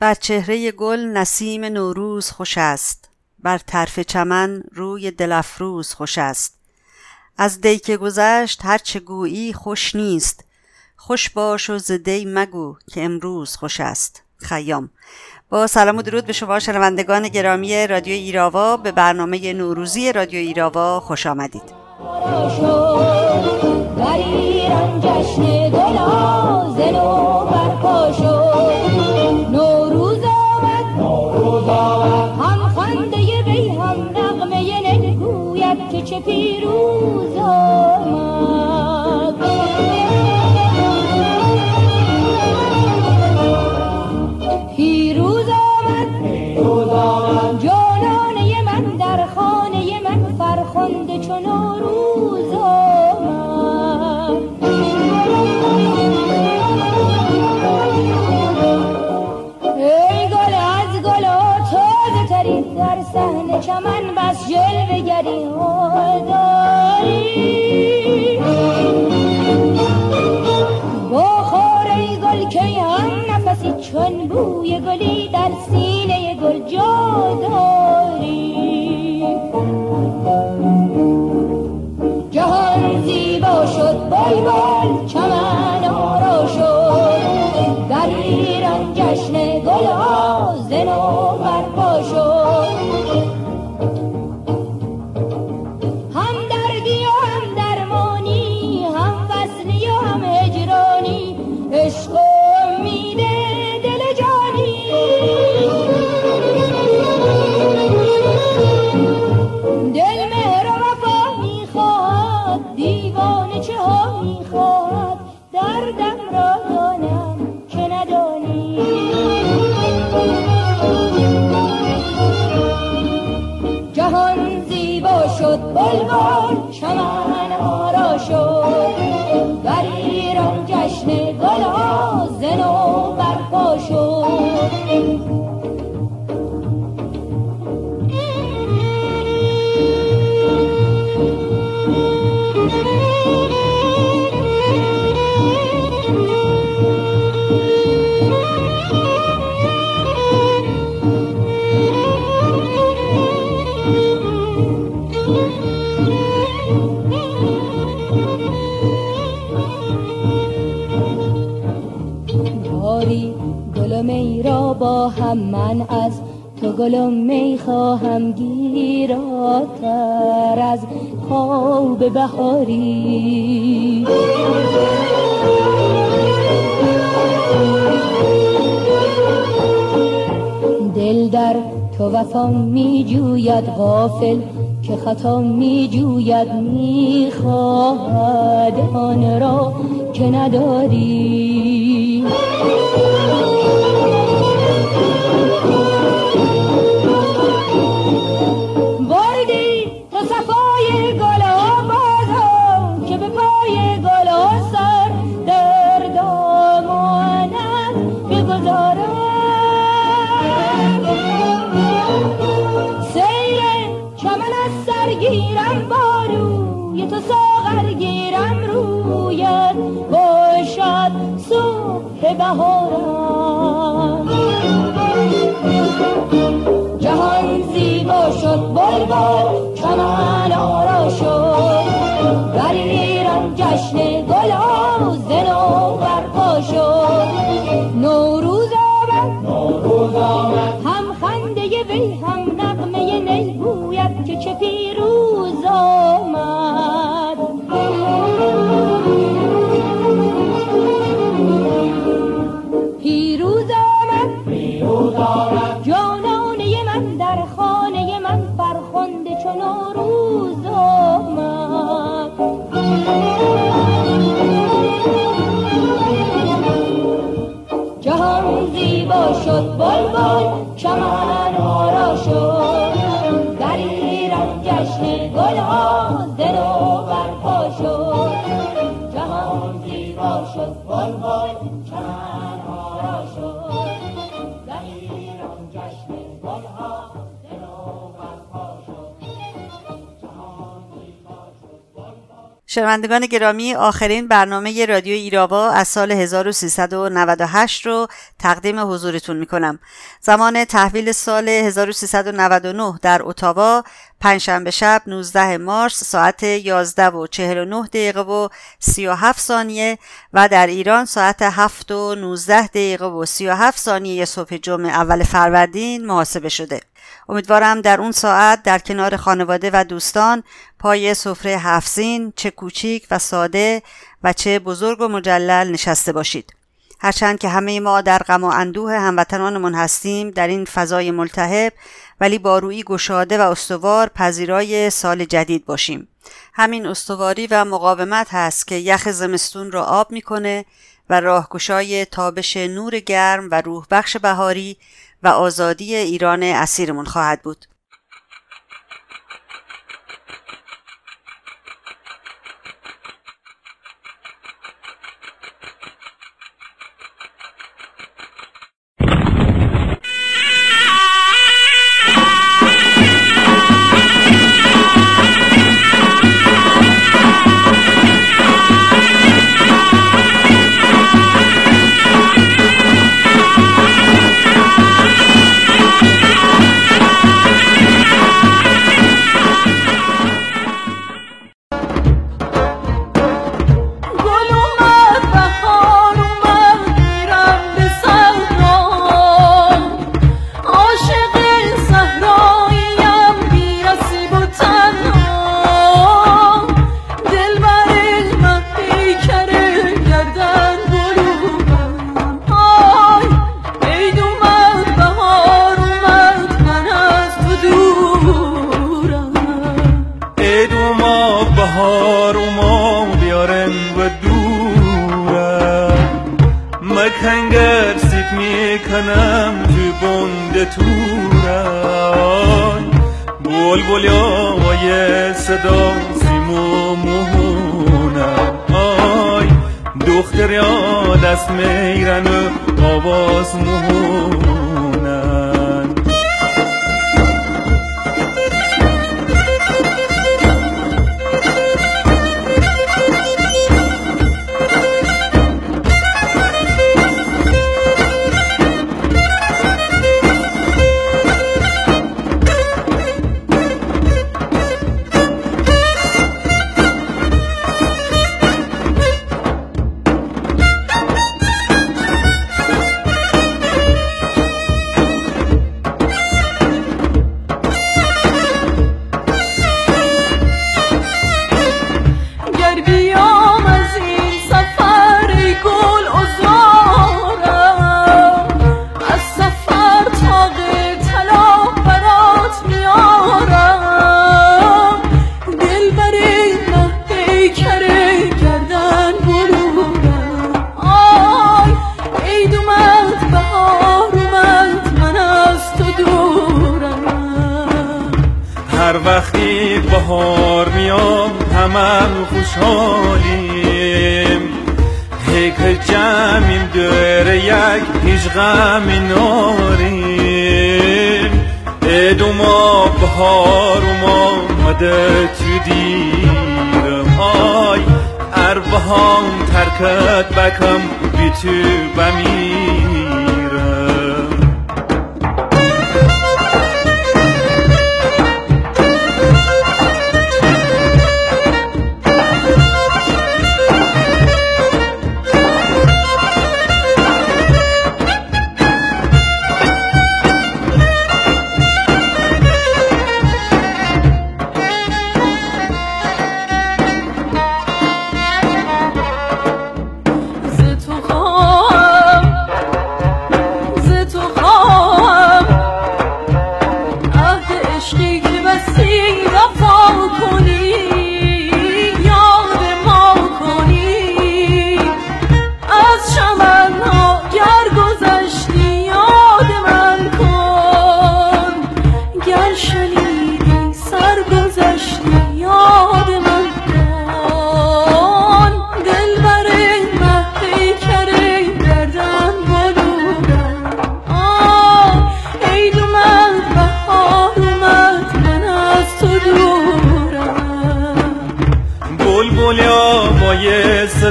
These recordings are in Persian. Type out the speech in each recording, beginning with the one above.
بر چهره گل نسیم نوروز خوش است. بر طرف چمن روی دل افروز خوش است. از دی که گذشت هر چه گویی خوش نیست. خوش باش و ز دی مگو که امروز خوش است. خیام. با سلام و درود به شما شنوندگان گرامی رادیو ایراوا. به برنامه نوروزی رادیو ایراوا خوش آمدید. هم خنده وی هم نغمه نی گوید که چه پیروز آمد پیروز آمد پیروز آمد جانانه من در خانه من فرخنده چو در صحنه چمن بس جلوه گری داری. بخور ای گل هم نفسی چون بوی گلی در سینه گل جا داری. جهان زیبا شد بلبل چمن آرا شد. در ایران جشن گل آزن و برپا شد. دردم را که ندانی. جهان زیبا شد بلبل تو گل و می خواهم گیراتر از خواب بهاری. دل در تو وفا می جوید غافل که خطا می جوید آن را که نداری. بلبل شنوندگان گرامی آخرین برنامه رادیو ایراوا از سال 1398 رو تقدیم حضورتون می کنم. زمان تحویل سال 1399 در اتاوا پنجشنبه شب 19 مارس ساعت 11 و 49 دقیقه و 37 ثانیه و در ایران ساعت 7 و 19 دقیقه و 37 ثانیه صبح جمعه اول فروردین محاسبه شده. امیدوارم در اون ساعت در کنار خانواده و دوستان پای سفره هفزین چه کوچیک و ساده و چه بزرگ و مجلل نشسته باشید. هرچند که همه ما در غم و اندوه هموطنانمون هستیم در این فضای ملتهب ولی با روی گشاده و استوار پذیرای سال جدید باشیم. همین استواری و مقاومت هست که یخ زمستون را آب می‌کنه و راهگشای تابش نور گرم و روح بخش بهاری و آزادی ایران اسیرمون خواهد بود.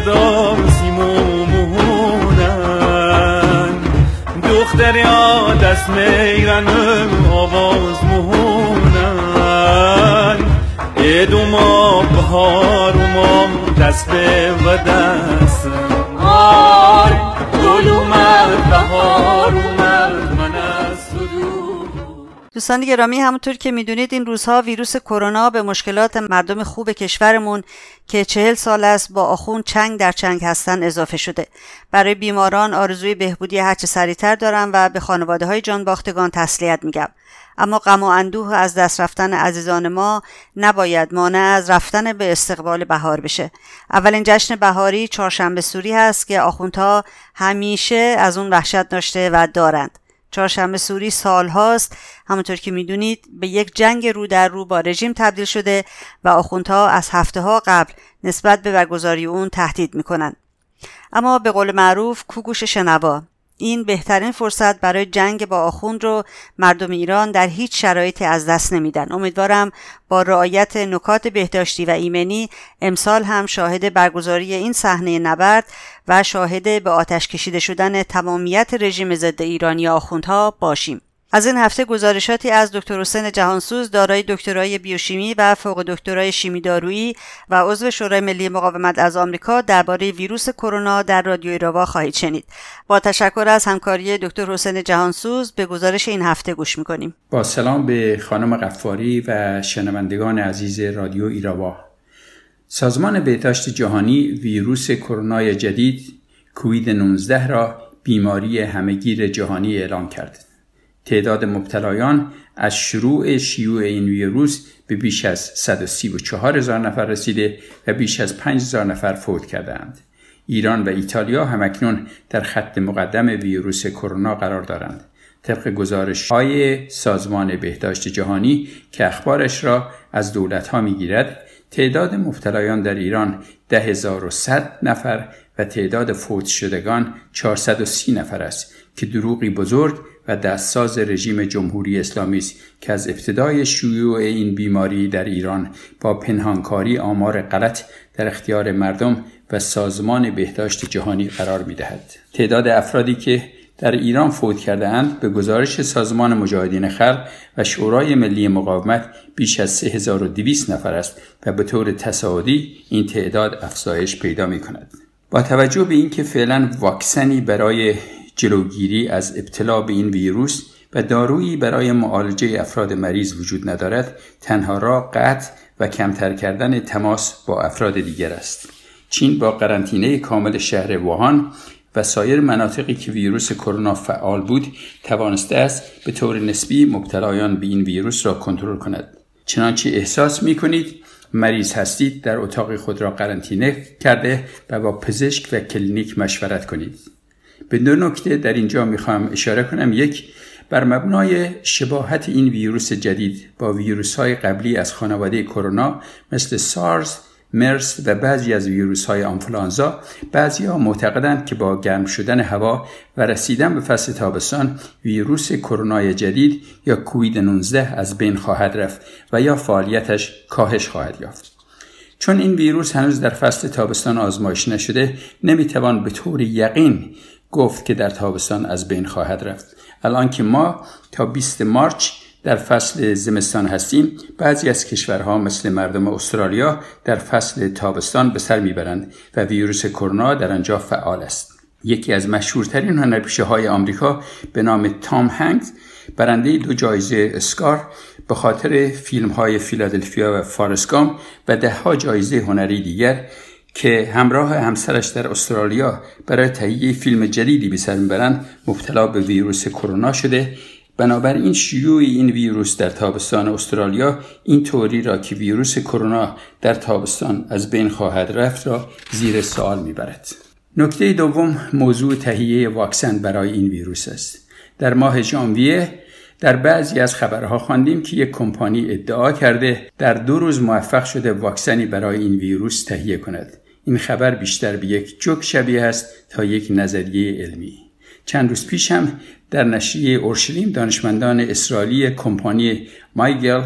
صدا سیمو مهونن دختر یا دست میرن آواز مهونن ایدو ما بهار ما دست به دوستان گرامی همونطور که می‌دونید این روزها ویروس کرونا به مشکلات مردم خوب کشورمون که چهل سال است با آخون چنگ در چنگ هستن اضافه شده. برای بیماران آرزوی بهبودی هرچه سریعتر دارم و به خانواده های جان باختگان تسلیت میگم. اما غم و اندوه از دست رفتن عزیزان ما نباید مانع از رفتن به استقبال بهار بشه. اولین جشن بهاری چهارشنبه سوری هست که آخوندها همیشه از اون وحشت داشته و دارند. چهارشنبه سوری سال هاست. همونطور که می‌دونید به یک جنگ رو در رو با رژیم تبدیل شده و آخوندها از هفته ها قبل نسبت به برگزاری اون تهدید می‌کنند. اما به قول معروف کوگوش شنوا؟ این بهترین فرصت برای جنگ با آخوند رو مردم ایران در هیچ شرایطی از دست نمیدن. امیدوارم با رعایت نکات بهداشتی و ایمنی امسال هم شاهد برگزاری این صحنه نبرد و شاهد به آتش کشیده شدن تمامیت رژیم ضد ایرانی آخوندها باشیم. از این هفته گزارشاتی از دکتر حسین جهانسوز دارای دکترای بیوشیمی و فوق دکترای شیمی دارویی و عضو شورای ملی مقاومت از آمریکا درباره ویروس کرونا در رادیو ایراوا خواهید شنید. با تشکر از همکاری دکتر حسین جهانسوز به گزارش این هفته گوش می‌کنیم. با سلام به خانم قفاری و شنوندگان عزیز رادیو ایراوا. سازمان بهداشت جهانی ویروس کرونا جدید کووید 19 را بیماری همگیر جهانی اعلام کرد تعداد مبتلایان از شروع شیوع این ویروس به بیش از 134 هزار نفر رسیده و بیش از 5 هزار نفر فوت کردند. ایران و ایتالیا همکنون در خط مقدم ویروس کرونا قرار دارند. طبق گزارش های سازمان بهداشت جهانی که اخبارش را از دولت ها می گیرد تعداد مبتلایان در ایران 10100 نفر و تعداد فوت شدگان 430 نفر است که دروغی بزرگ و دستساز رژیم جمهوری اسلامی است که از ابتدای شیوع این بیماری در ایران با پنهانکاری آمار غلط در اختیار مردم و سازمان بهداشت جهانی قرار می دهد. تعداد افرادی که در ایران فوت کرده اند به گزارش سازمان مجاهدین خلق و شورای ملی مقاومت بیش از 3200 نفر است و به طور تصاعدی این تعداد افزایش پیدا می کند. با توجه به اینکه فعلا واکسنی برای جلوگیری از ابتلا به این ویروس و دارویی برای معالجه افراد مریض وجود ندارد تنها را قطع و کمتر کردن تماس با افراد دیگر است چین با قرنطینه کامل شهر ووهان و سایر مناطقی که ویروس کرونا فعال بود توانسته است به طور نسبی مبتلایان به این ویروس را کنترل کند. چنانچه احساس می کنید مریض هستید در اتاق خود را قرنطینه کرده و با پزشک و کلینیک مشورت کنید. به دو نکته در اینجا می‌خوام اشاره کنم. یک بر مبنای شباهت این ویروس جدید با ویروس های قبلی از خانواده کرونا مثل سارز، مرس و بعضی از ویروس های آنفلانزا بعضی ها معتقدند که با گرم شدن هوا و رسیدن به فصل تابستان ویروس کرونا جدید یا کووید 19 از بین خواهد رفت و یا فعالیتش کاهش خواهد یافت. چون این ویروس هنوز در فصل تابستان آزمایش نشده نمی‌توان به طور یقین گفت که در تابستان از بین خواهد رفت الان که ما تا 20 مارچ در فصل زمستان هستیم. بعضی از کشورها مثل مردم استرالیا در فصل تابستان به سر می‌برند و ویروس کرونا در آنجا فعال است. یکی از مشهورترین هنرپیشه های آمریکا به نام تام هنگز برنده دو جایزه اسکار به خاطر فیلم های فیلادلفیا و فارسکام و دهها جایزه هنری دیگر که همراه همسرش در استرالیا برای تهیه فیلم جدیدی به سر می‌برند مبتلا به ویروس کرونا شده بنابراین شیوع این ویروس در تابستان استرالیا این طوری را که ویروس کرونا در تابستان از بین خواهد رفت را زیر سوال می‌برد. نکته دوم موضوع تهیه واکسن برای این ویروس است. در ماه ژانویه در بعضی از خبرها خواندیم که یک کمپانی ادعا کرده در دو روز موفق شده واکسنی برای این ویروس تهیه کند. این خبر بیشتر به یک جوک شبیه است تا یک نظریه علمی. چند روز پیش هم در نشریه اورشلیم دانشمندان اسرائیلی کمپانی مایگل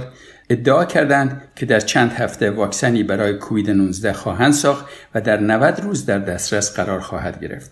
ادعا کردند که در چند هفته واکسنی برای کووید 19 خواهند ساخت و در 90 روز در دسترس قرار خواهد گرفت.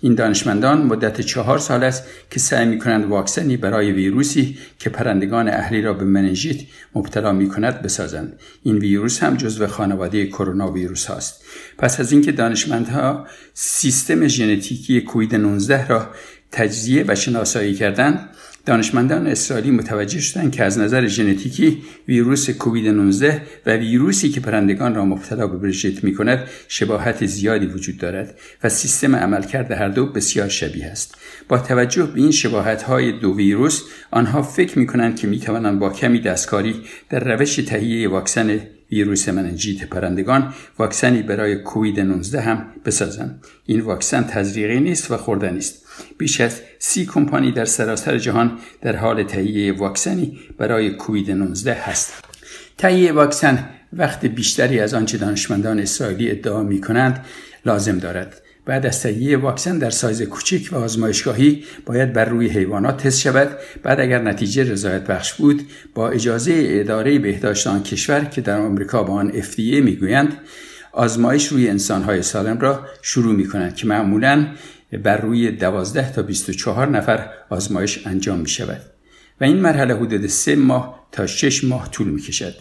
این دانشمندان مدت چهار سال است که سعی می کنند واکسنی برای ویروسی که پرندگان اهلی را به مننژیت مبتلا می کند بسازند. این ویروس هم جزو خانواده کرونا ویروس هاست. پس از اینکه دانشمندها سیستم ژنتیکی کووید 19 را تجزیه و شناسایی کردند دانشمندان اسرائیلی متوجه شدند که از نظر ژنتیکی ویروس کووید 19 و ویروسی که پرندگان را مبتلا به برژیت می کند شباهت زیادی وجود دارد و سیستم عملکرد هر دو بسیار شبیه است. با توجه به این شباهت های دو ویروس آنها فکر می کنند که می توانند با کمی دستکاری در روش تهیه واکسن ویروس مننجیت پرندگان واکسنی برای کووید 19 هم بسازند. این واکسن تزریقی نیست و خوردنی است. بیش از سی کمپانی در سراسر جهان در حال تهیه واکسنی برای کووید 19 هست تهیه واکسن وقت بیشتری از آنچه دانشمندان اسرائیلی ادعا می کنند لازم دارد. بعد از تهیه واکسن در سایز کوچک و آزمایشگاهی باید بر روی حیوانات تست شود. بعد اگر نتیجه رضایت بخش بود با اجازه اداره بهداشت آن کشور که در آمریکا با آن FDA می‌گویند آزمایش روی انسانهای سالم را شروع می کنند که معمولا بر روی 12 تا 24 نفر آزمایش انجام می شود و این مرحله حدود 3 ماه تا 6 ماه طول می کشد.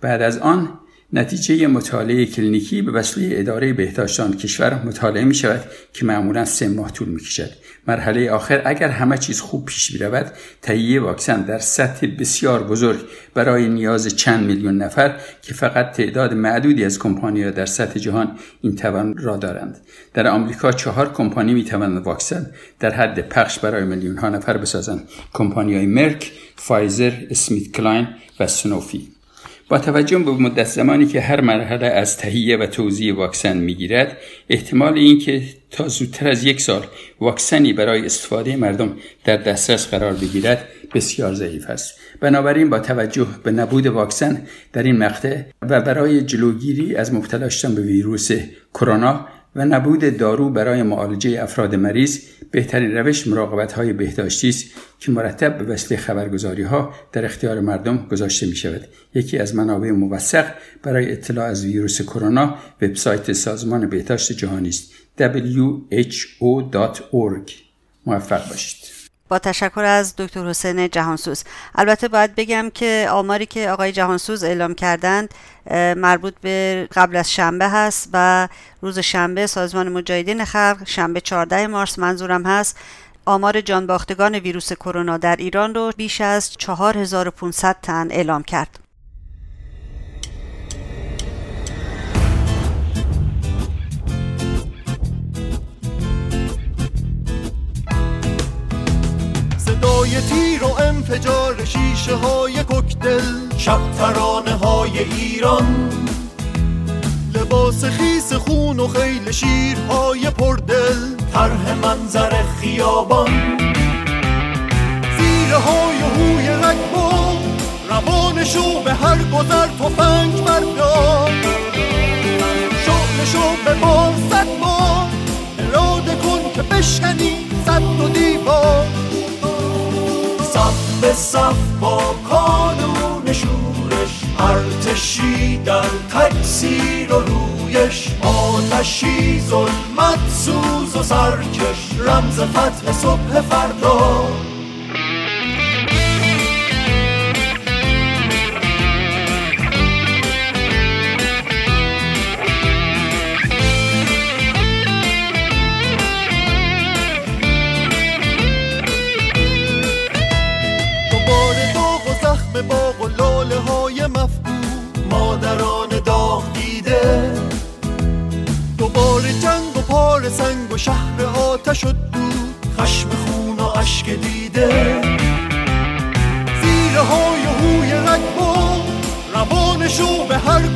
بعد از آن نتیجه مطالعه کلینیکی به وسیله اداره بهداشت کشور مطالعه می شود که معمولا سه ماه طول می کشد. مرحله آخر اگر همه چیز خوب پیش می رود تهیه واکسن در سطح بسیار بزرگ برای نیاز چند میلیون نفر که فقط تعداد معدودی از کمپانی در سطح جهان این توان را دارند. در آمریکا چهار کمپانی می توانند واکسن در حد پخش برای میلیون ها نفر بسازند. کمپانی های مرک فایزر اسمیت کلاین و سنوفی. با توجه به مدت زمانی که هر مرحله از تهیه و توزیع واکسن می‌گیرد احتمال اینکه تا زودتر از یک سال واکسنی برای استفاده مردم در دسترس قرار بگیرد بسیار ضعیف است. بنابراین با توجه به نبود واکسن در این مقطع و برای جلوگیری از مبتلا شدن به ویروس کرونا و نبود دارو برای معالجه افراد مریض بهترین روش مراقبت های بهداشتی است که مرتب به وسیله خبرگزاری ها در اختیار مردم گذاشته می شود. یکی از منابع موثق برای اطلاع از ویروس کرونا وبسایت سازمان بهداشت جهانی است who.org موفق باشید با تشکر از دکتر حسین جهانسوز. البته باید بگم که آماری که آقای جهانسوز اعلام کردند مربوط به قبل از شنبه هست و روز شنبه سازمان مجاهدین خلق شنبه 14 مارس منظورم هست آمار جانباختگان ویروس کرونا در ایران رو بیش از 4500 تن اعلام کرد. صدای تیر و انفجار شیشه های کوکتل. شب ترانه های ایران. لباس خیس خون و خیل شیرهای پردل. طرح منظر خیابان. زیره های هوی رگبار روانشو به هر گذر تفنگ بردار شعلشو به بار صد بار اراده کن که بشکنی صد و دیوار. به صف با کانون شورش ارتشی در تکسیر و رویش. آتشی ظلمت سوز و سرکش رمز فتح صبح فردا.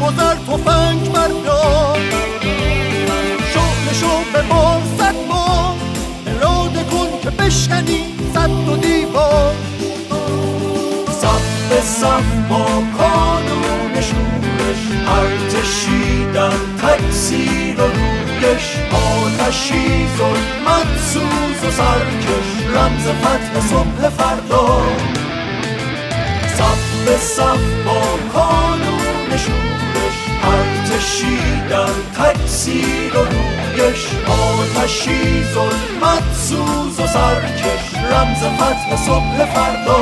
گذر تفنگ بردار شعلشو به بار صد بار اراده کن که بشکنی صد و دیوار صف به صف با کانون شورش ارتشی در تکسیر و رویش. آتشی ظلمت سوز و سرکش رمز فتح صبح فردا. صف به صف در تکسیر و رویش آتشی ظلمت سوز و سرکش رمز فتح صبح فردا.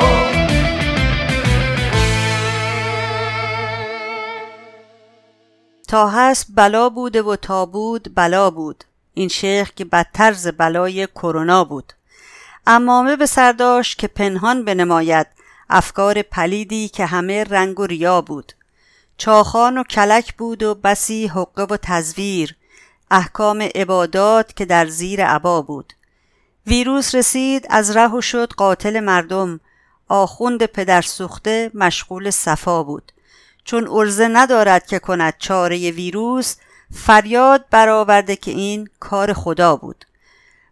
تا هست بلا بوده و تا بود بلا بود. این شیخ که بدتر ز بلای کرونا بود. امامه به سر داشت که پنهان بنماید. افکار پلیدی که همه رنگ و ریا بود. چاخان و کلک بود و بسی حقه و تزویر احکام عبادات که در زیر عبا بود. ویروس رسید از ره و شد قاتل مردم. آخوند پدر سوخته مشغول صفا بود. چون ارزه ندارد که کند چاره ویروس فریاد برآورده که این کار خدا بود.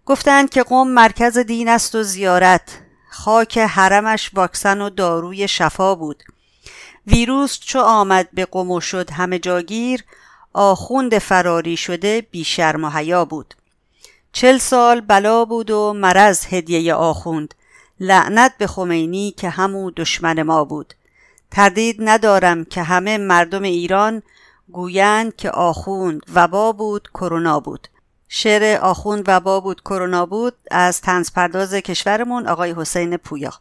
گفتند که قم مرکز دین است و زیارت. خاک حرمش واکسن و داروی شفا بود. ویروس چو آمد به قم و شد همه جاگیر آخوند فراری شده بی شرم و حیا بود. چل سال بلا بود و مرض هدیه آخوند. لعنت به خمینی که همو دشمن ما بود. تردید ندارم که همه مردم ایران گویند که آخوند وبا بود کرونا بود. شعر آخوند وبا بود کرونا بود از تنز پرداز کشورمون آقای حسین پویا.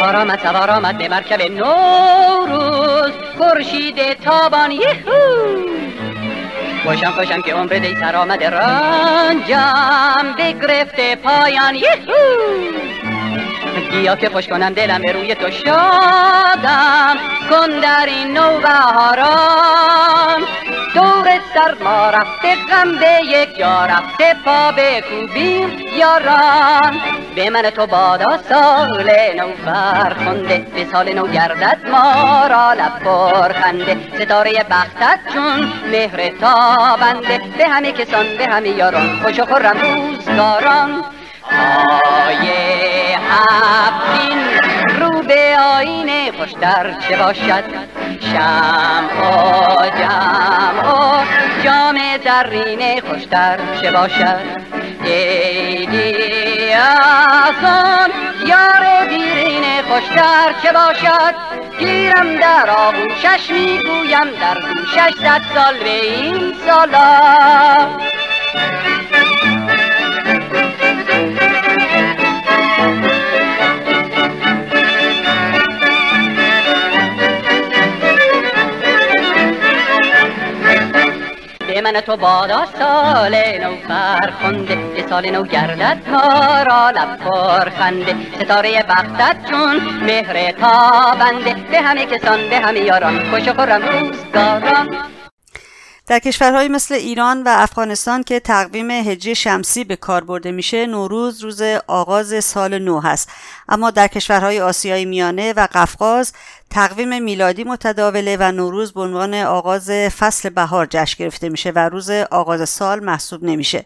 بهار آمد سوار آمد به مرکب نوروز. خورشید تابان یهو! خوشم خوشم که عمر دی سر آمده رنجم. بگرفته پایان یهو! بیا که خوش کنم دلم به روی تو شادم. کن در این نوبهاران دور سرما رفته غم به یک جا رفته پا بکوبیم یاران. به من تو بادا سال نو فرخنده به سال نو گردد ما را لب خنده ستاره بختت چون مهر تابنده به همه کسان به همه یاران. خوش و خورم روزگاران. آیه هفتین رو به آینه خوشتر چه باشد؟ شم و جم و جام زرینه خوشتر چه باشد؟ دیدی آسان یار دیرینه خوشتر چه باشد؟ گیرم در آغوشش می‌گویم در گوشش صد سال به این سالا. من تو بادا سال نو فرخنده به سال نو گردد ما را لب خنده ستاره بختت چون مهر تابنده. به همه کسان به همه یاران خوش و خورم روزگاران. در کشورهای مثل ایران و افغانستان که تقویم هجری شمسی به کار برده میشه نوروز روز آغاز سال نو هست. اما در کشورهای آسیای میانه و قفقاز تقویم میلادی متداوله و نوروز به عنوان آغاز فصل بهار جشن گرفته میشه و روز آغاز سال محسوب نمیشه.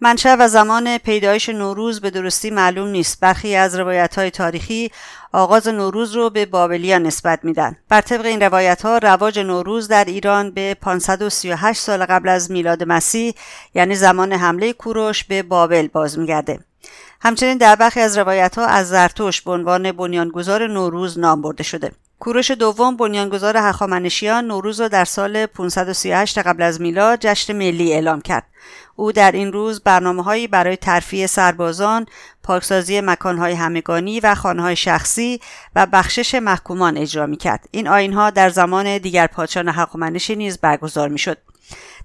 منشأ و زمان پیدایش نوروز به درستی معلوم نیست. برخی از روایت های تاریخی آغاز نوروز رو به بابلیان نسبت میدن. بر طبق این روایت ها رواج نوروز در ایران به 538 سال قبل از میلاد مسیح یعنی زمان حمله کوروش به بابل باز میگرده همچنین در برخی از روایت ها از زرتوش به عنوان بنیانگذار نوروز نام برده شده. کوروش دوم بنیانگذار هخامنشیان نوروز را در سال 538 قبل از میلاد جشن ملی اعلام کرد. او در این روز برنامه هایی برای ترفیع سربازان، پاکسازی مکانهای همگانی و خانه شخصی و بخشش محکومان اجرا می کرد. این آین ها در زمان دیگر پادشاهان هخامنشی نیز برگزار می شد.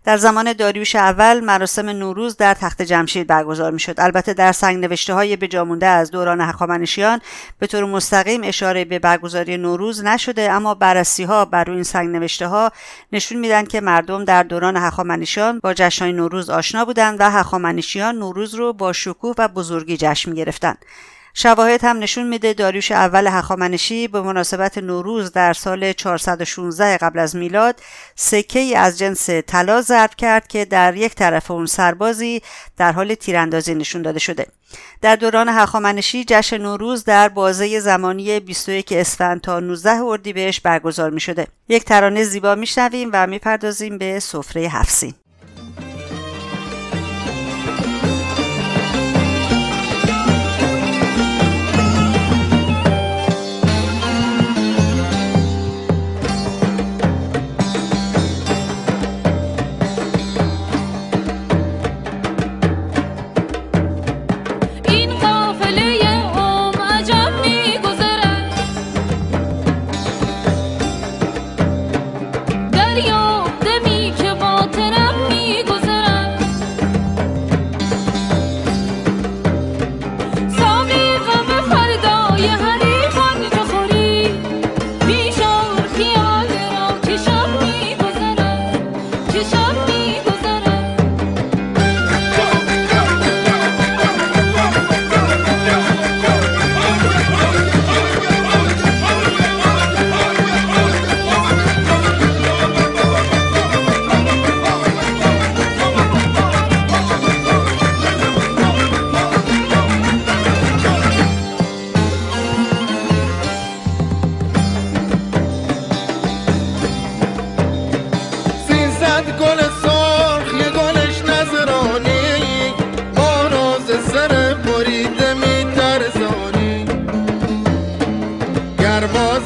در زمان داریوش اول مراسم نوروز در تخت جمشید برگزار می شد. البته در سنگ نوشته های به جامونده از دوران هخامنشیان به طور مستقیم اشاره به برگزاری نوروز نشده اما بررسی ها بر روی این سنگ نوشته ها نشون میدن که مردم در دوران هخامنشیان با جشن نوروز آشنا بودند و هخامنشیان نوروز رو با شکوه و بزرگی جشن می گرفتند. شواهد هم نشون میده داریوش اول هخامنشی به مناسبت نوروز در سال 416 قبل از میلاد سکه ای از جنس طلا ضرب کرد که در یک طرف اون سربازی در حال تیراندازی نشون داده شده در دوران هخامنشی جشن نوروز در بازه زمانی 21 اسفند تا 19 اردیبهشت برگزار می شده. یک ترانه زیبا میشنویم و می‌پردازیم به سفره هفسین.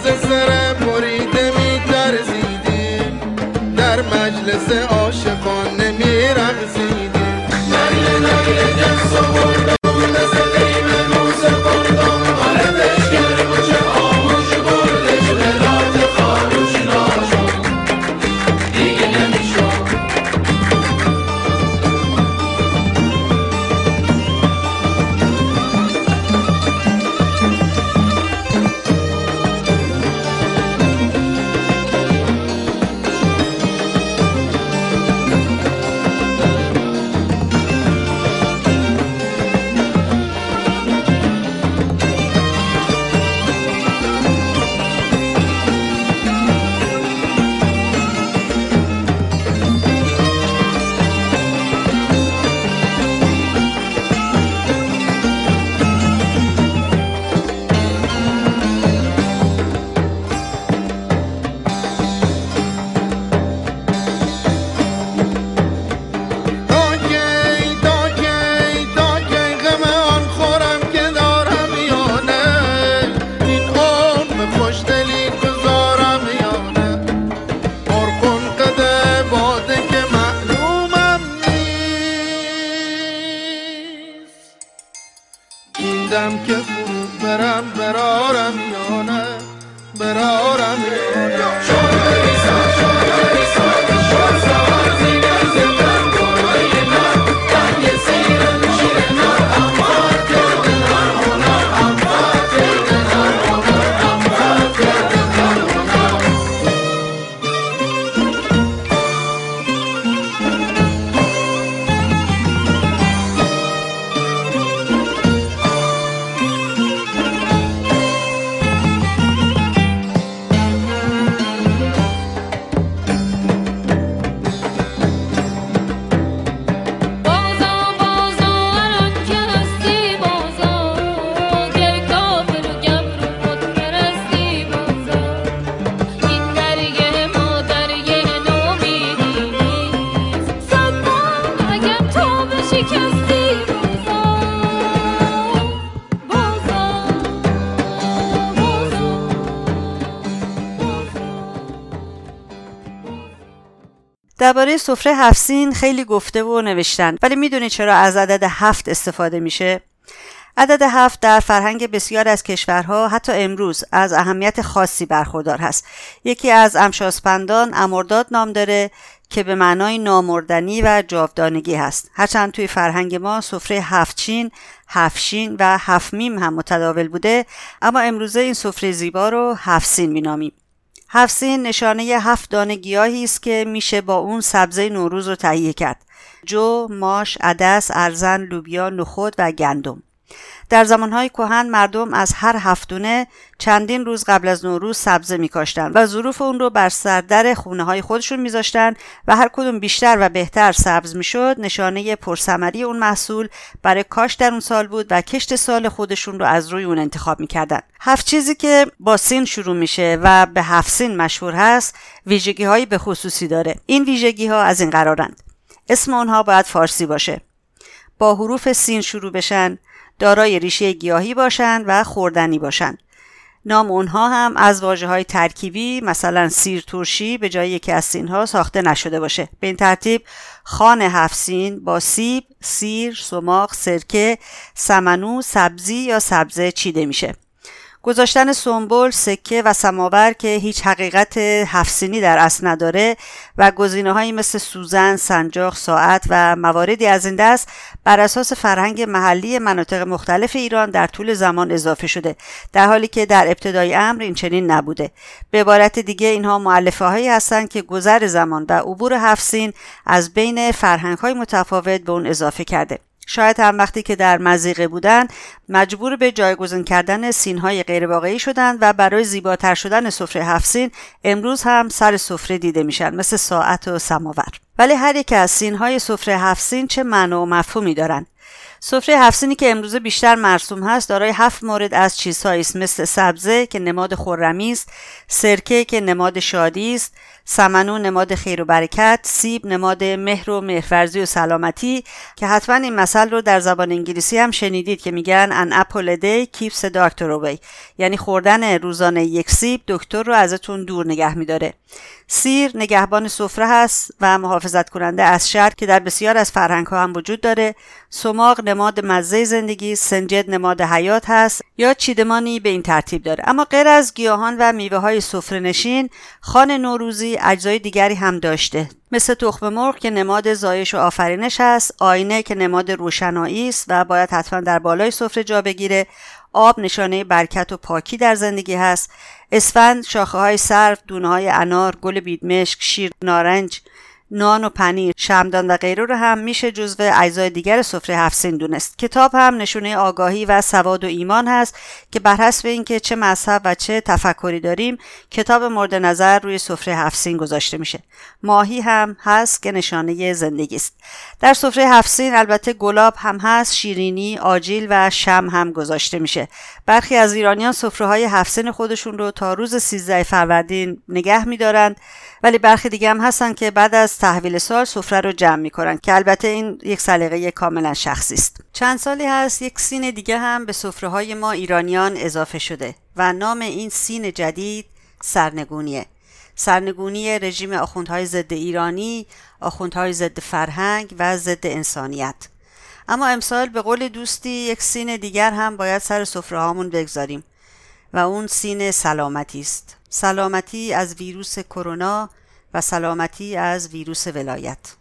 باز سر بریده میترزیدیم در مجلس عاشقانه میرقصیدیم تا درباره سفره هفسین خیلی گفته و نوشتن. ولی می‌دونید چرا از عدد هفت استفاده میشه؟ عدد هفت در فرهنگ بسیار از کشورها حتی امروز از اهمیت خاصی برخوردار هست. یکی از امشاسپندان امرداد نام داره که به معنای نامردنی و جاودانگی هست. هرچند توی فرهنگ ما سفره هفتچین هفشین و هفمیم هم متداول بوده اما امروزه این سفره زیبا رو هفسین مینامیم. هفسین نشانه هفت دانه گیاهی است که میشه با اون سبزه نوروز رو تهیه کرد. جو، ماش، عدس، ارزن، لوبیا، نخود و گندم. در زمانهای کهن مردم از هر هفتونه چندین روز قبل از نوروز سبزه میکاشتن و ظروف اون رو بر سردر خونه های خودشون میذاشتن و هر کدوم بیشتر و بهتر سبز می‌شد. نشانه پرثمری اون محصول برای کاش در اون سال بود و کشت سال خودشون رو از روی اون انتخاب می‌کردن. هفت چیزی که با سین شروع میشه و به هفت سین مشهور هست ویژگی هایی به خصوصی داره. این ویژگی ها از این قرارند. اسم اونها باید فارسی باشه. با حروف سین شروع بشن. دارای ریشه گیاهی باشند و خوردنی باشند. نام اونها هم از واجه های ترکیبی مثلا سیر ترشی به جای یکی از سینها ساخته نشده باشه. به این ترتیب خان هفت سین با سیب، سیر، سماق، سرکه، سمنو، سبزی یا سبزه چیده میشه. گذاشتن سنبل، سکه و سماور که هیچ حقیقت هفسینی در اصل نداره و گزینه هایی مثل سوزن، سنجاق، ساعت و مواردی از این دست بر اساس فرهنگ محلی مناطق مختلف ایران در طول زمان اضافه شده در حالی که در ابتدای امر این چنین نبوده. به عبارت دیگه اینها معلفه هایی هستند که گذر زمان و عبور هفسین از بین فرهنگ های متفاوت به اون اضافه کرده. شاید هم وقتی که در مزیقه بودن مجبور به جایگزین کردن سینهای غیرواقعی شدند و برای زیباتر شدن سفره هفت سین امروز هم سر سفره دیده میشن مثل ساعت و سماور. ولی هر یک از سینهای سفره هفت سین چه معنا و مفهومی دارند سفره هفسینی که امروزه بیشتر مرسوم هست دارای هفت مورد از چیزهایی است. مثل سبزه که نماد خرمی است سرکه که نماد شادی است سمنو نماد خیر و برکت سیب نماد مهر و مهرورزی و سلامتی که حتما این مثل رو در زبان انگلیسی هم شنیدید که میگن ان اپل دی کیپس داکتر اوی یعنی خوردن روزانه یک سیب دکتر رو ازتون دور نگه میداره. سیر نگهبان سفره هست و محافظت کننده از شر که در بسیار از فرهنگ ها هم وجود داره. سماق نماد مزه زندگی سنجد نماد حیات هست یا چیدمانی به این ترتیب داره. اما غیر از گیاهان و میوه های سفره نشین خان نوروزی اجزای دیگری هم داشته. مثل تخم مرغ که نماد زایش و آفرینش است آینه که نماد روشنایی است و باید حتما در بالای سفره جا بگیره. آب نشانه برکت و پاکی در زندگی هست. اسفند شاخه های سرف دونه های انار گل بیدمشک شیر نارنج نان و پنیر شمدان و غیره رو هم میشه جزو اجزای دیگر سفره هفت سین دونست. کتاب هم نشونه آگاهی و سواد و ایمان هست که بر حسب اینکه چه مذهب و چه تفکری داریم کتاب مورد نظر روی سفره هفت سین گذاشته میشه. ماهی هم هست که نشانه زندگی است. در سفره هفت سین البته گلاب هم هست شیرینی آجیل و شم هم گذاشته میشه. برخی از ایرانیان سفره های هفت سین خودشون رو تا روز 13 فروردین نگه میدارند ولی برخی دیگه هم هستن که بعد از تحویل سال سفره رو جمع می‌کنن که البته این یک سلیقه کاملا شخصی است. چند سالی هست یک سین دیگه هم به سفره های ما ایرانیان اضافه شده و نام این سین جدید سرنگونیه. سرنگونی رژیم آخوندهای ضد ایرانی آخوندهای ضد فرهنگ و ضد انسانیت. اما امسال به قول دوستی یک سین دیگر هم باید سر سفره هامون بگذاریم و اون سین سلامتی است. سلامتی از ویروس کرونا و سلامتی از ویروس ولایت.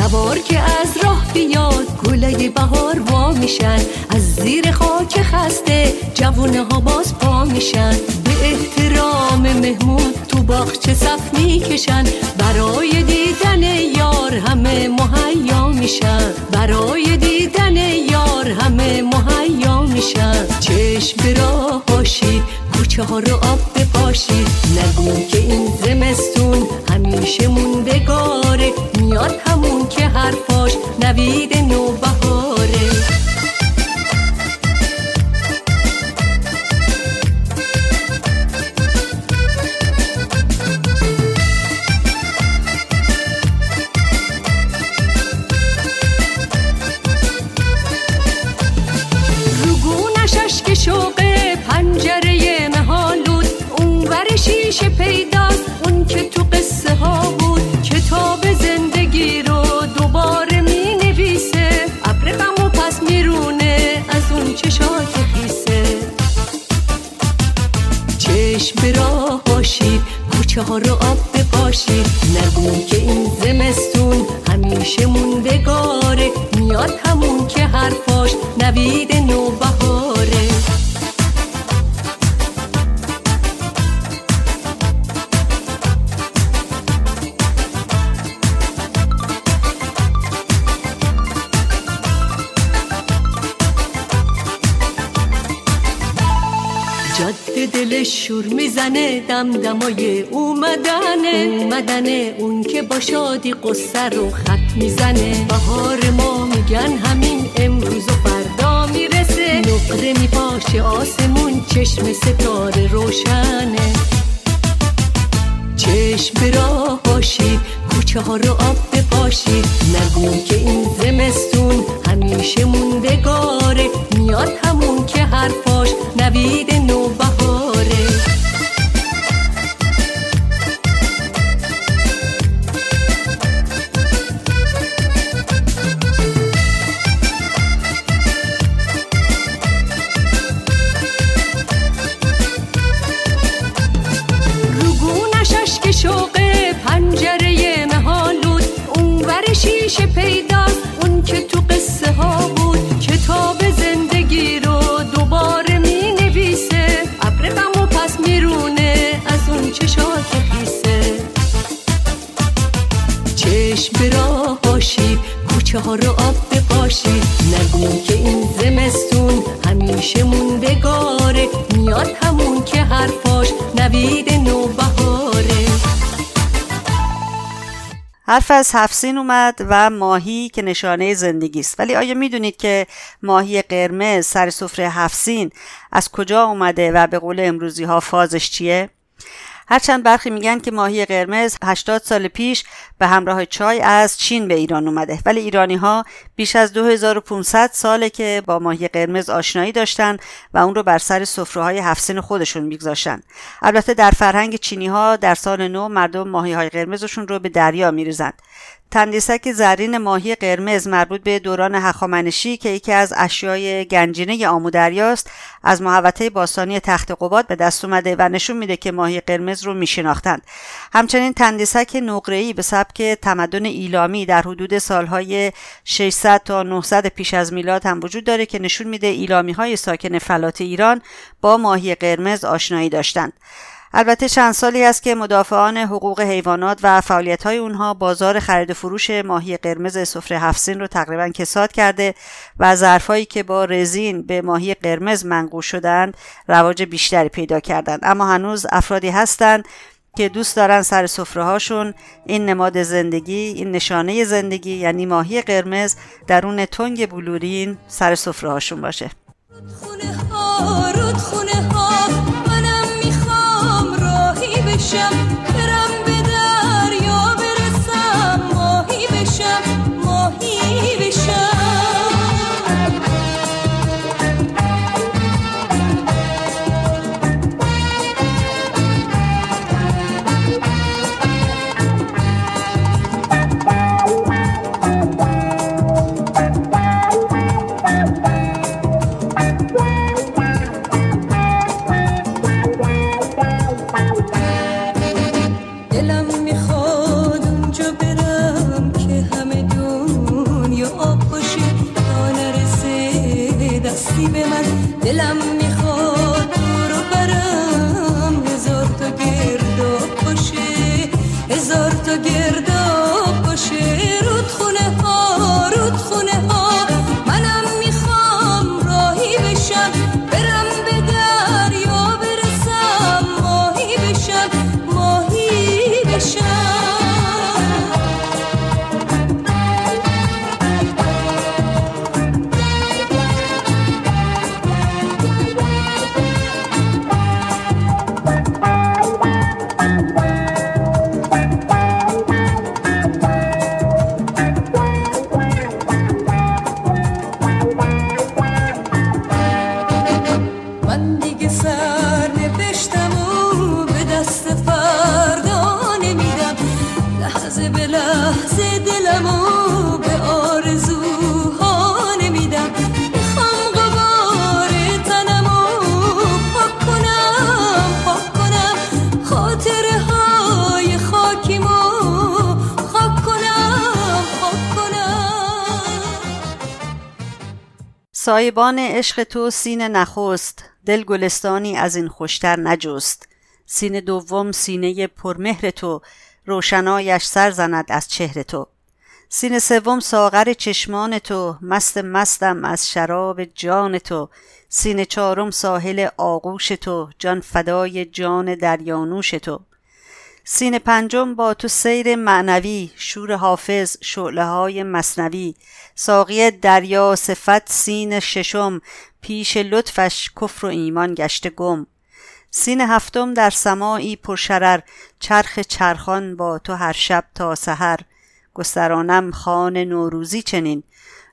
سوار که از راه بیاد گلای بهار وا میشن. از زیر خاک خسته جوونه ها باز پا میشن. به احترام مهمون تو باغچه صف می‌کشن. برای دیدن یار همه مهیا میشن. برای دیدن یار همه مهیا میشن. چشم به راه باشید کوچه ها رو آب بپاشید نگو که این زمستون همیشه موندگاره. میاد همون که حرفاش نوید نوبهاره قصه رو خط می‌زنه. بهار ما میگن همین امروز و فردا می‌رسه. نقره میپاشه آسمون چشم ستاره ور شیشه پیداست. اون که تو حرف از هفسین اومد و ماهی که نشانه زندگی است ولی آیا می‌دونید که ماهی قرمز سر سفره هفسین از کجا اومده و به قول امروزی ها فازش چیه؟ هرچند برخی میگن که ماهی قرمز 80 سال پیش به همراه چای از چین به ایران اومده. ولی ایرانی ها بیش از 2500 ساله که با ماهی قرمز آشنایی داشتن و اون رو بر سر سفره های هفسین خودشون میگذاشتن. البته در فرهنگ چینی ها در سال نو مردم ماهی های قرمزشون رو به دریا میریزند. تندیسک زرین ماهی قرمز مربوط به دوران هخامنشی که یکی از اشیای گنجینه آمو دریاست از محوطه باستانی تخت قباد به دست اومده و نشون میده که ماهی قرمز رو میشناختند. همچنین تندیسک نقره‌ای به سبک تمدن ایلامی در حدود سالهای 600 تا 900 پیش از میلاد هم وجود داره که نشون میده ایلامی های ساکن فلات ایران با ماهی قرمز آشنایی داشتند. البته چند سالی است که مدافعان حقوق حیوانات و فعالیت های اونها بازار خرید و فروش ماهی قرمز سفره هفسین رو تقریبا کساد کرده و ظرفهایی که با رزین به ماهی قرمز منقوش شدند رواج بیشتری پیدا کردند. اما هنوز افرادی هستند که دوست دارن سر سفره هاشون این نماد زندگی این نشانه زندگی یعنی ماهی قرمز درون تنگ بلورین سر سفره هاشون باشه. خونه ها رودخونه سایبان عشق تو سینه نخست. دل گلستانی از این خوشتر نجست. سینه دوم سینه پرمهر تو. روشنایش سر زند از چهر تو. سینه سوم ساغر چشمان تو. مست مستم از شراب جان تو. سینه چهارم ساحل آغوش تو. جان فدای جان دریانوش تو. سینه پنجم با تو سیر معنوی شور حافظ شعله های مصنوی. ساقی دریا صفت سین ششم پیش لطفش کفر و ایمان گشته گم. سین هفتم در سماعی پرشرر چرخ چرخان با تو هر شب تا سحر. گسترانم خان نوروزی چنین.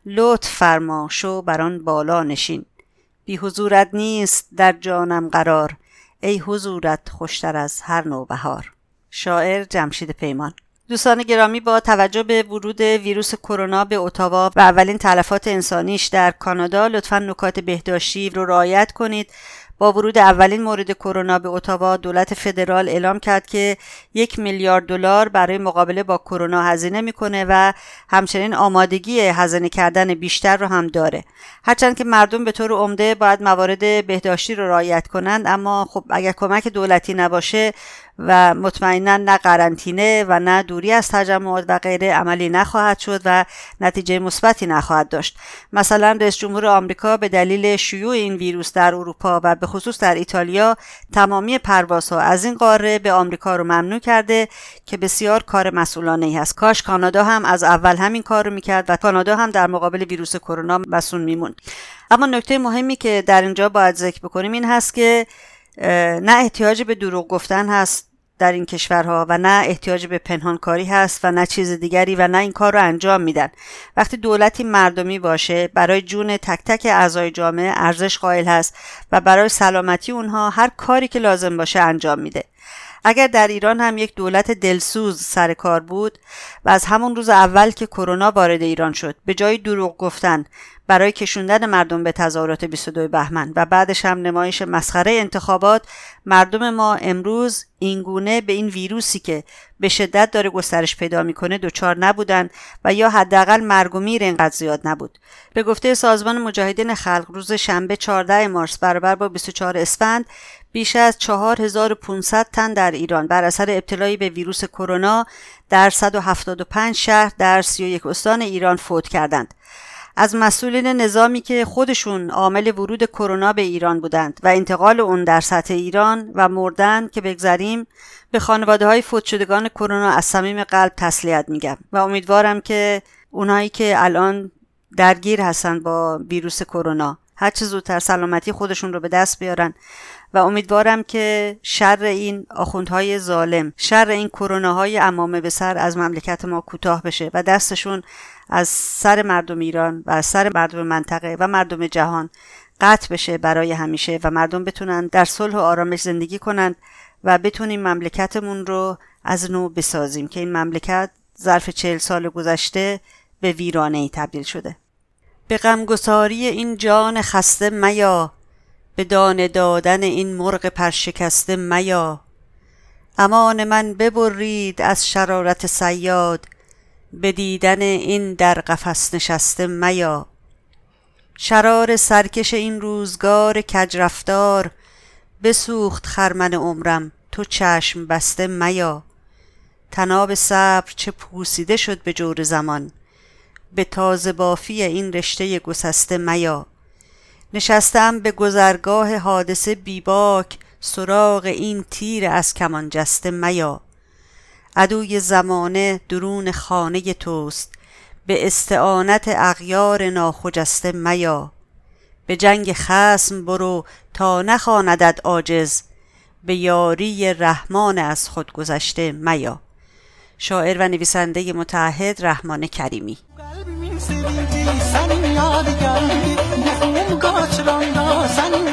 لطف فرما شو بر آن بالا نشین. بی حضورت نیست در جانم قرار. ای حضورت خوشتر از هر نوبهار. شاعر جمشید پیمان. دوستان گرامی با توجه به ورود ویروس کرونا به اتاوا و اولین تلفات انسانیش در کانادا لطفا نکات بهداشتی رو رعایت کنید. با ورود اولین مورد کرونا به اتاوا دولت فدرال اعلام کرد که یک میلیارد دلار برای مقابله با کرونا هزینه می‌کنه و همچنین آمادگی هزینه کردن بیشتر رو هم داره. هرچند که مردم به طور عمده باید موارد بهداشتی رو رعایت کنند اما خب اگر کمک دولتی نباشه و مطمئنا نه قرنطینه و نه دوری از تجمعات و غیره عملی نخواهد شد و نتیجه مثبتی نخواهد داشت. مثلا رئیس جمهور آمریکا به دلیل شیوع این ویروس در اروپا و به خصوص در ایتالیا تمامی پروازها از این قاره به آمریکا رو ممنوع کرده که بسیار کار مسئولانه ای هست کاش کانادا هم از اول همین کار رو می‌کرد و کانادا هم در مقابل ویروس کرونا مسئول میموند. اما نکته مهمی که در اینجا باید ذکر بکنیم این هست که نه احتیاج به دروغ گفتن هست در این کشورها و نه احتیاج به پنهانکاری هست و نه چیز دیگری و نه این کار رو انجام میدن. وقتی دولتی مردمی باشه برای جون تک تک اعضای جامعه ارزش قائل هست و برای سلامتی اونها هر کاری که لازم باشه انجام میده. اگر در ایران هم یک دولت دلسوز سر کار بود و از همون روز اول که کرونا وارد ایران شد به جای دروغ گفتن برای کشوندن مردم به تظاهرات 22 بهمن و بعدش هم نمایش مسخره انتخابات مردم ما امروز اینگونه به این ویروسی که به شدت داره گسترش پیدا می‌کنه دچار نبودن و یا حداقل مرگ و میر اینقدر زیاد نبود. به گفته سازمان مجاهدین خلق روز شنبه 14 مارس برابر با 24 اسفند بیش از 4500 تن در ایران. بر اثر ابتلای به ویروس کرونا در 175 شهر در 31 استان ایران فوت کردند. از مسئولین نظامی که خودشون عامل ورود کرونا به ایران بودند و انتقال اون در سطح ایران و مردن که بگذریم به خانواده های فوت شدگان کرونا از صمیم قلب تسلیت میگم و امیدوارم که اونایی که الان درگیر هستن با ویروس کرونا. هر چه زودتر سلامتی خودشون رو به دست بیارن. و امیدوارم که شر این آخوندهای ظالم شر این کروناهای امامه به سر از مملکت ما کوتاه بشه و دستشون از سر مردم ایران و از سر مردم منطقه و مردم جهان قطع بشه برای همیشه و مردم بتونن در صلح و آرامش زندگی کنند و بتونیم مملکتمون رو از نو بسازیم که این مملکت ظرف چهل سال گذشته به ویرانه ای تبدیل شده. به غمگساری این جان خسته میا به دانه دادن این مرغ پرشکسته میا. امان من ببرید از شرارت سیاد به دیدن این در قفس نشسته میا. شرار سرکش این روزگار کجرفتار بسوخت خرمن عمرم تو چشم بسته میا. تناب صبر چه پوسیده شد به جور زمان به تازه بافی این رشته گسسته میا. نشستم به گذرگاه حادثه بیباک سراغ این تیر از کمان جسته میا. عدوی زمانه درون خانه توست به استعانت اغیار ناخجسته میا. به جنگ خسم برو تا نخواندد عاجز به یاری رحمان از خود گذشته میا. شاعر و نویسنده متحد رحمان کریمی. yadigarım Ruhum kaçıranda sen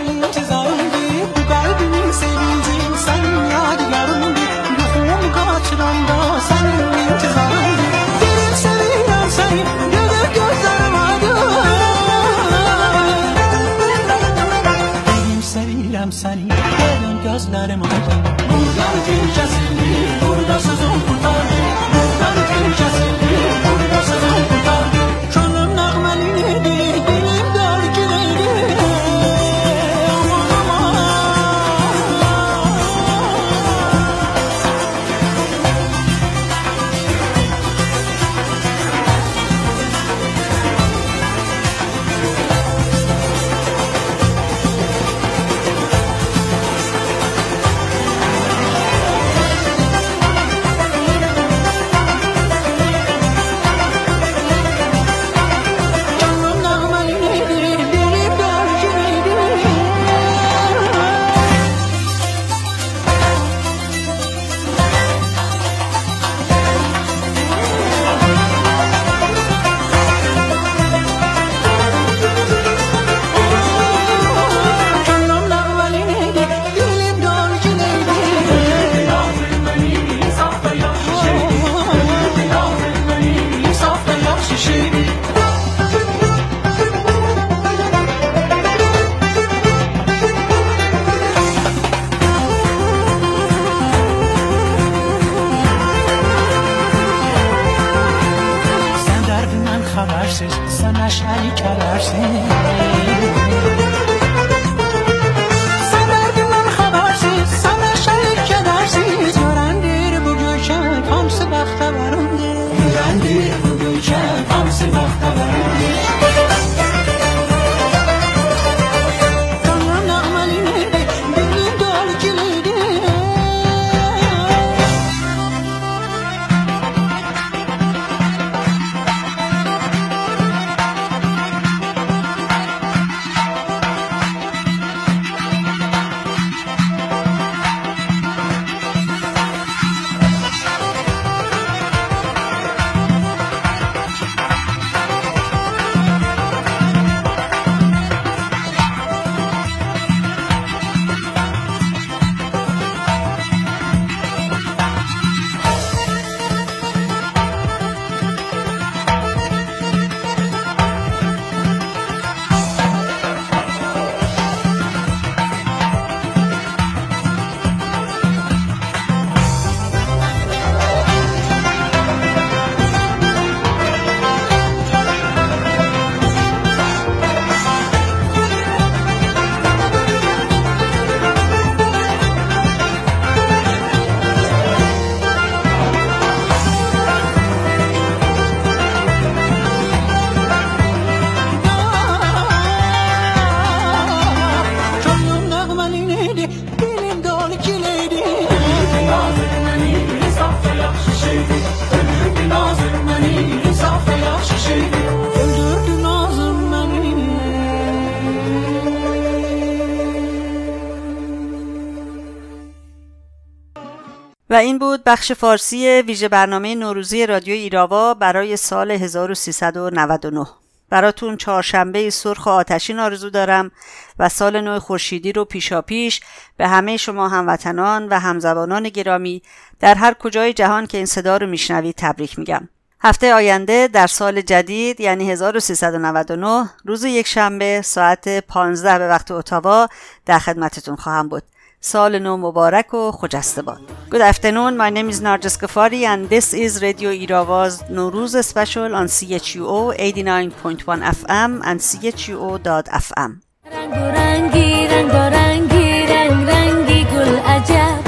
و این بود بخش فارسی ویژه برنامه نوروزی رادیو ایراوا برای سال 1399 براتون چهارشنبه سرخ و آتشین آرزو دارم و سال نو خورشیدی رو پیشا پیش به همه شما هموطنان و همزبانان گرامی در هر کجای جهان که این صدا رو میشنوید تبریک میگم. هفته آینده در سال جدید یعنی 1399 روز یک شنبه ساعت 15 به وقت اتاوا در خدمتتون خواهم بود. سال نو مبارک و خجسته باد Good afternoon, my name is Narjas Ghaffari and this is Radio Irava's Nowruz special on CHUO 89.1 FM and CHUO.FM رنگ رنگی رنگ رنگی رنگ رنگی گل عجب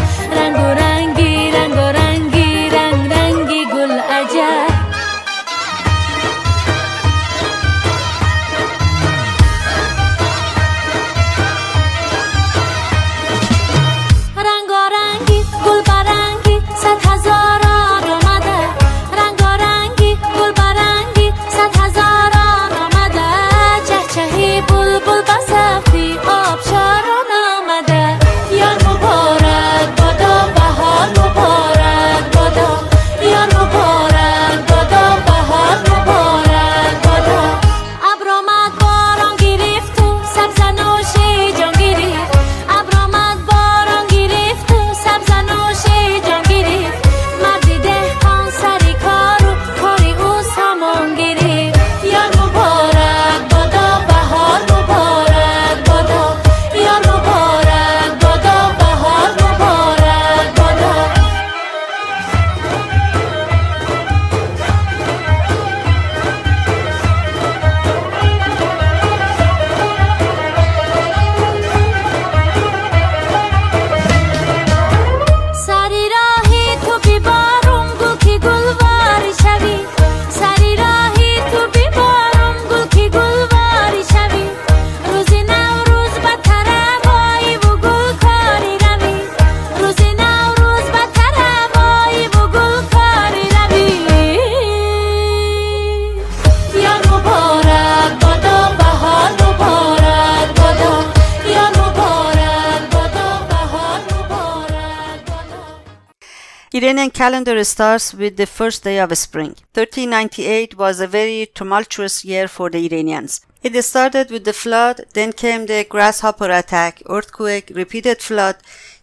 calendar starts with the first day of spring. 1398 was a very tumultuous year for the Iranians. It started with the flood, then came the grasshopper attack, earthquake, repeated flood,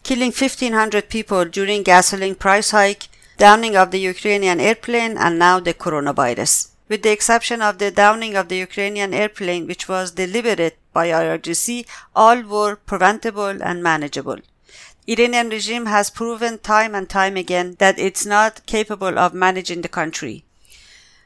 killing 1500 people during gasoline price hike, downing of the Ukrainian airplane, and now the coronavirus. With the exception of the downing of the Ukrainian airplane, which was deliberate by IRGC, all were preventable and manageable. Iranian regime has proven time and time again that it's not capable of managing the country.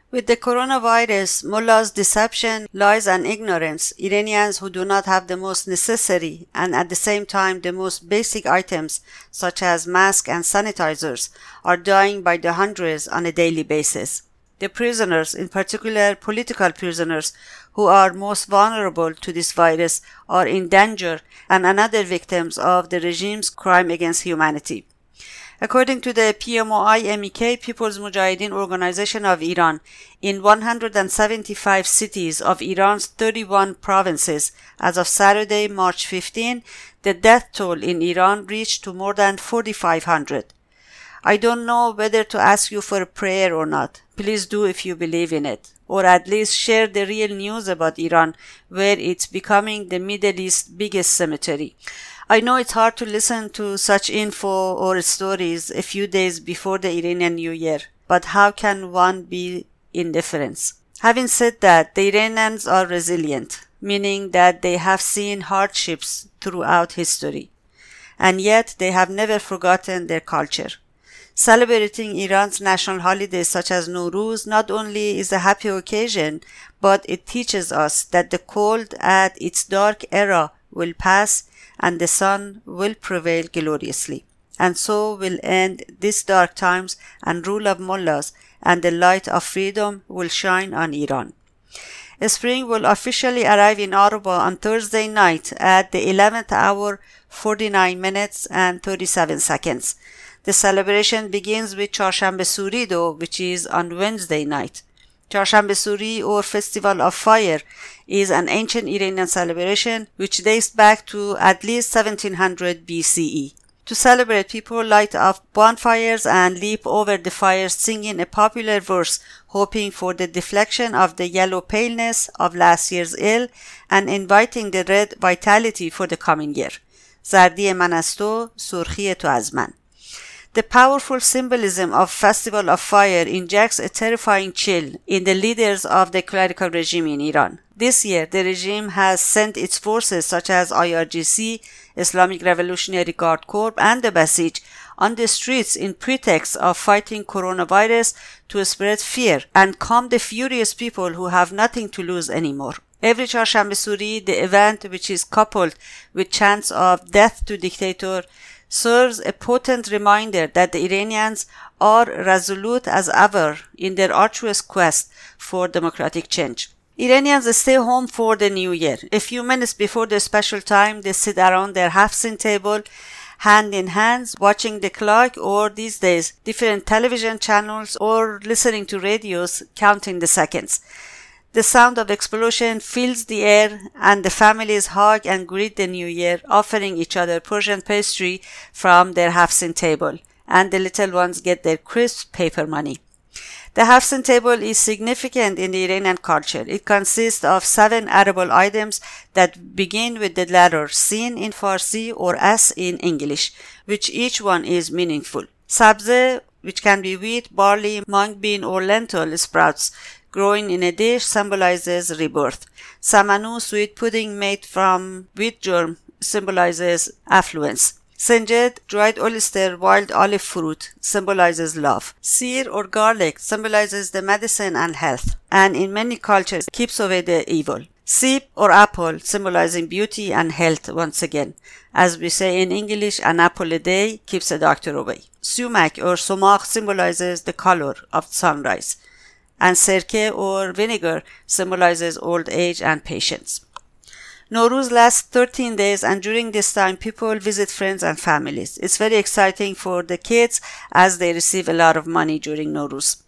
With the coronavirus, mullahs' deception, lies, and ignorance, Iranians who do not have the most necessary and at the same time the most basic items, such as masks and sanitizers, are dying by the hundreds on a daily basis. The prisoners, in particular political prisoners, who are most vulnerable to this virus, are in danger and another victims of the regime's crime against humanity. According to the PMOI MEK People's Mujahideen Organization of Iran, in 175 cities of Iran's 31 provinces, as of Saturday, March 15, the death toll in Iran reached to more than 4,500. I don't know whether to ask you for a prayer or not. Please do if you believe in it. Or at least share the real news about Iran, where it's becoming the Middle East's biggest cemetery. I know it's hard to listen to such info or stories a few days before the Iranian New Year, but how can one be indifferent? Having said that, the Iranians are resilient, meaning that they have seen hardships throughout history, and yet they have never forgotten their culture. Celebrating Iran's national holidays such as Nowruz not only is a happy occasion, but it teaches us that the cold at its dark era will pass and the sun will prevail gloriously. And so will end these dark times and rule of mullahs, and the light of freedom will shine on Iran. Spring will officially arrive in Aruba on Thursday night at the 11th hour 49 minutes and 37 seconds. The celebration begins with Charshambe Suri though, which is on Wednesday night. Charshambe Suri or Festival of Fire is an ancient Iranian celebration which dates back to at least 1700 BCE. To celebrate, people light up bonfires and leap over the fires singing a popular verse hoping for the deflection of the yellow paleness of last year's ill and inviting the red vitality for the coming year. زردی من از تو سرخی تو از من The powerful symbolism of Festival of Fire injects a terrifying chill in the leaders of the clerical regime in Iran. This year, the regime has sent its forces such as IRGC, Islamic Revolutionary Guard Corps, and the Basij on the streets in pretext of fighting coronavirus to spread fear and calm the furious people who have nothing to lose anymore. Every Charshambe Suri, the event which is coupled with chants of death to dictator, serves a potent reminder that the Iranians are resolute as ever in their arduous quest for democratic change. Iranians stay home for the new year. A few minutes before the special time, they sit around their half-sin table, hand in hands, watching the clock or these days, different television channels or listening to radios, counting the seconds. The sound of explosion fills the air and the families hug and greet the new year, offering each other Persian pastry from their Hafsin table, and the little ones get their crisp paper money. The Hafsin table is significant in the Iranian culture. It consists of seven edible items that begin with the letter sin in Farsi or s in English, which each one is meaningful. Sabze, which can be wheat, barley, mung bean, or lentil sprouts, growing in a dish symbolizes rebirth. Samanu, sweet pudding made from wheat germ, symbolizes affluence. Senjed, dried oyster, wild olive fruit, symbolizes love. Seer or garlic symbolizes the medicine and health, and in many cultures keeps away the evil. Sip or apple, symbolizing beauty and health once again. As we say in English, an apple a day keeps a doctor away. Sumac or sumac symbolizes the color of sunrise and sirke or vinegar symbolizes old age and patience. Nowruz lasts 13 days and during this time people visit friends and families. It's very exciting for the kids as they receive a lot of money during Nowruz.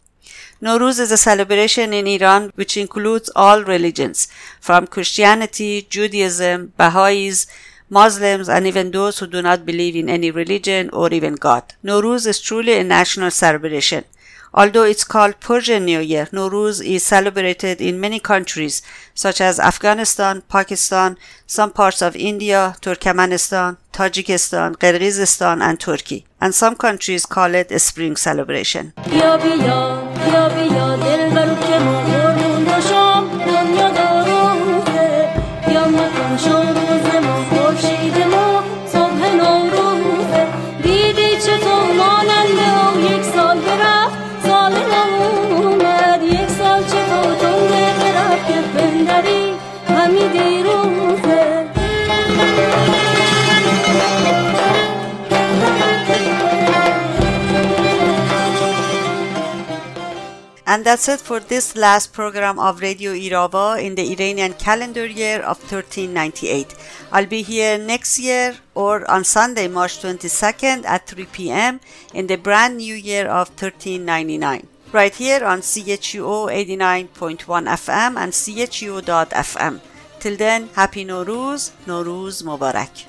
Nowruz is a celebration in Iran which includes all religions, from Christianity, Judaism, Baha'is, Muslims, and even those who do not believe in any religion or even God. Nowruz is truly a national celebration. Although it's called Persian New Year, Nowruz is celebrated in many countries such as Afghanistan, Pakistan, some parts of India, Turkmenistan, Tajikistan, Kyrgyzstan, and Turkey. And some countries call it a spring celebration. And that's it for this last program of Radio Irava in the Iranian calendar year of 1398. I'll be here next year or on Sunday, March 22nd at 3 p.m. in the brand new year of 1399. Right here on CHUO 89.1 FM and CHUO.FM. Till then, Happy Nowruz, Nowruz Mubarak.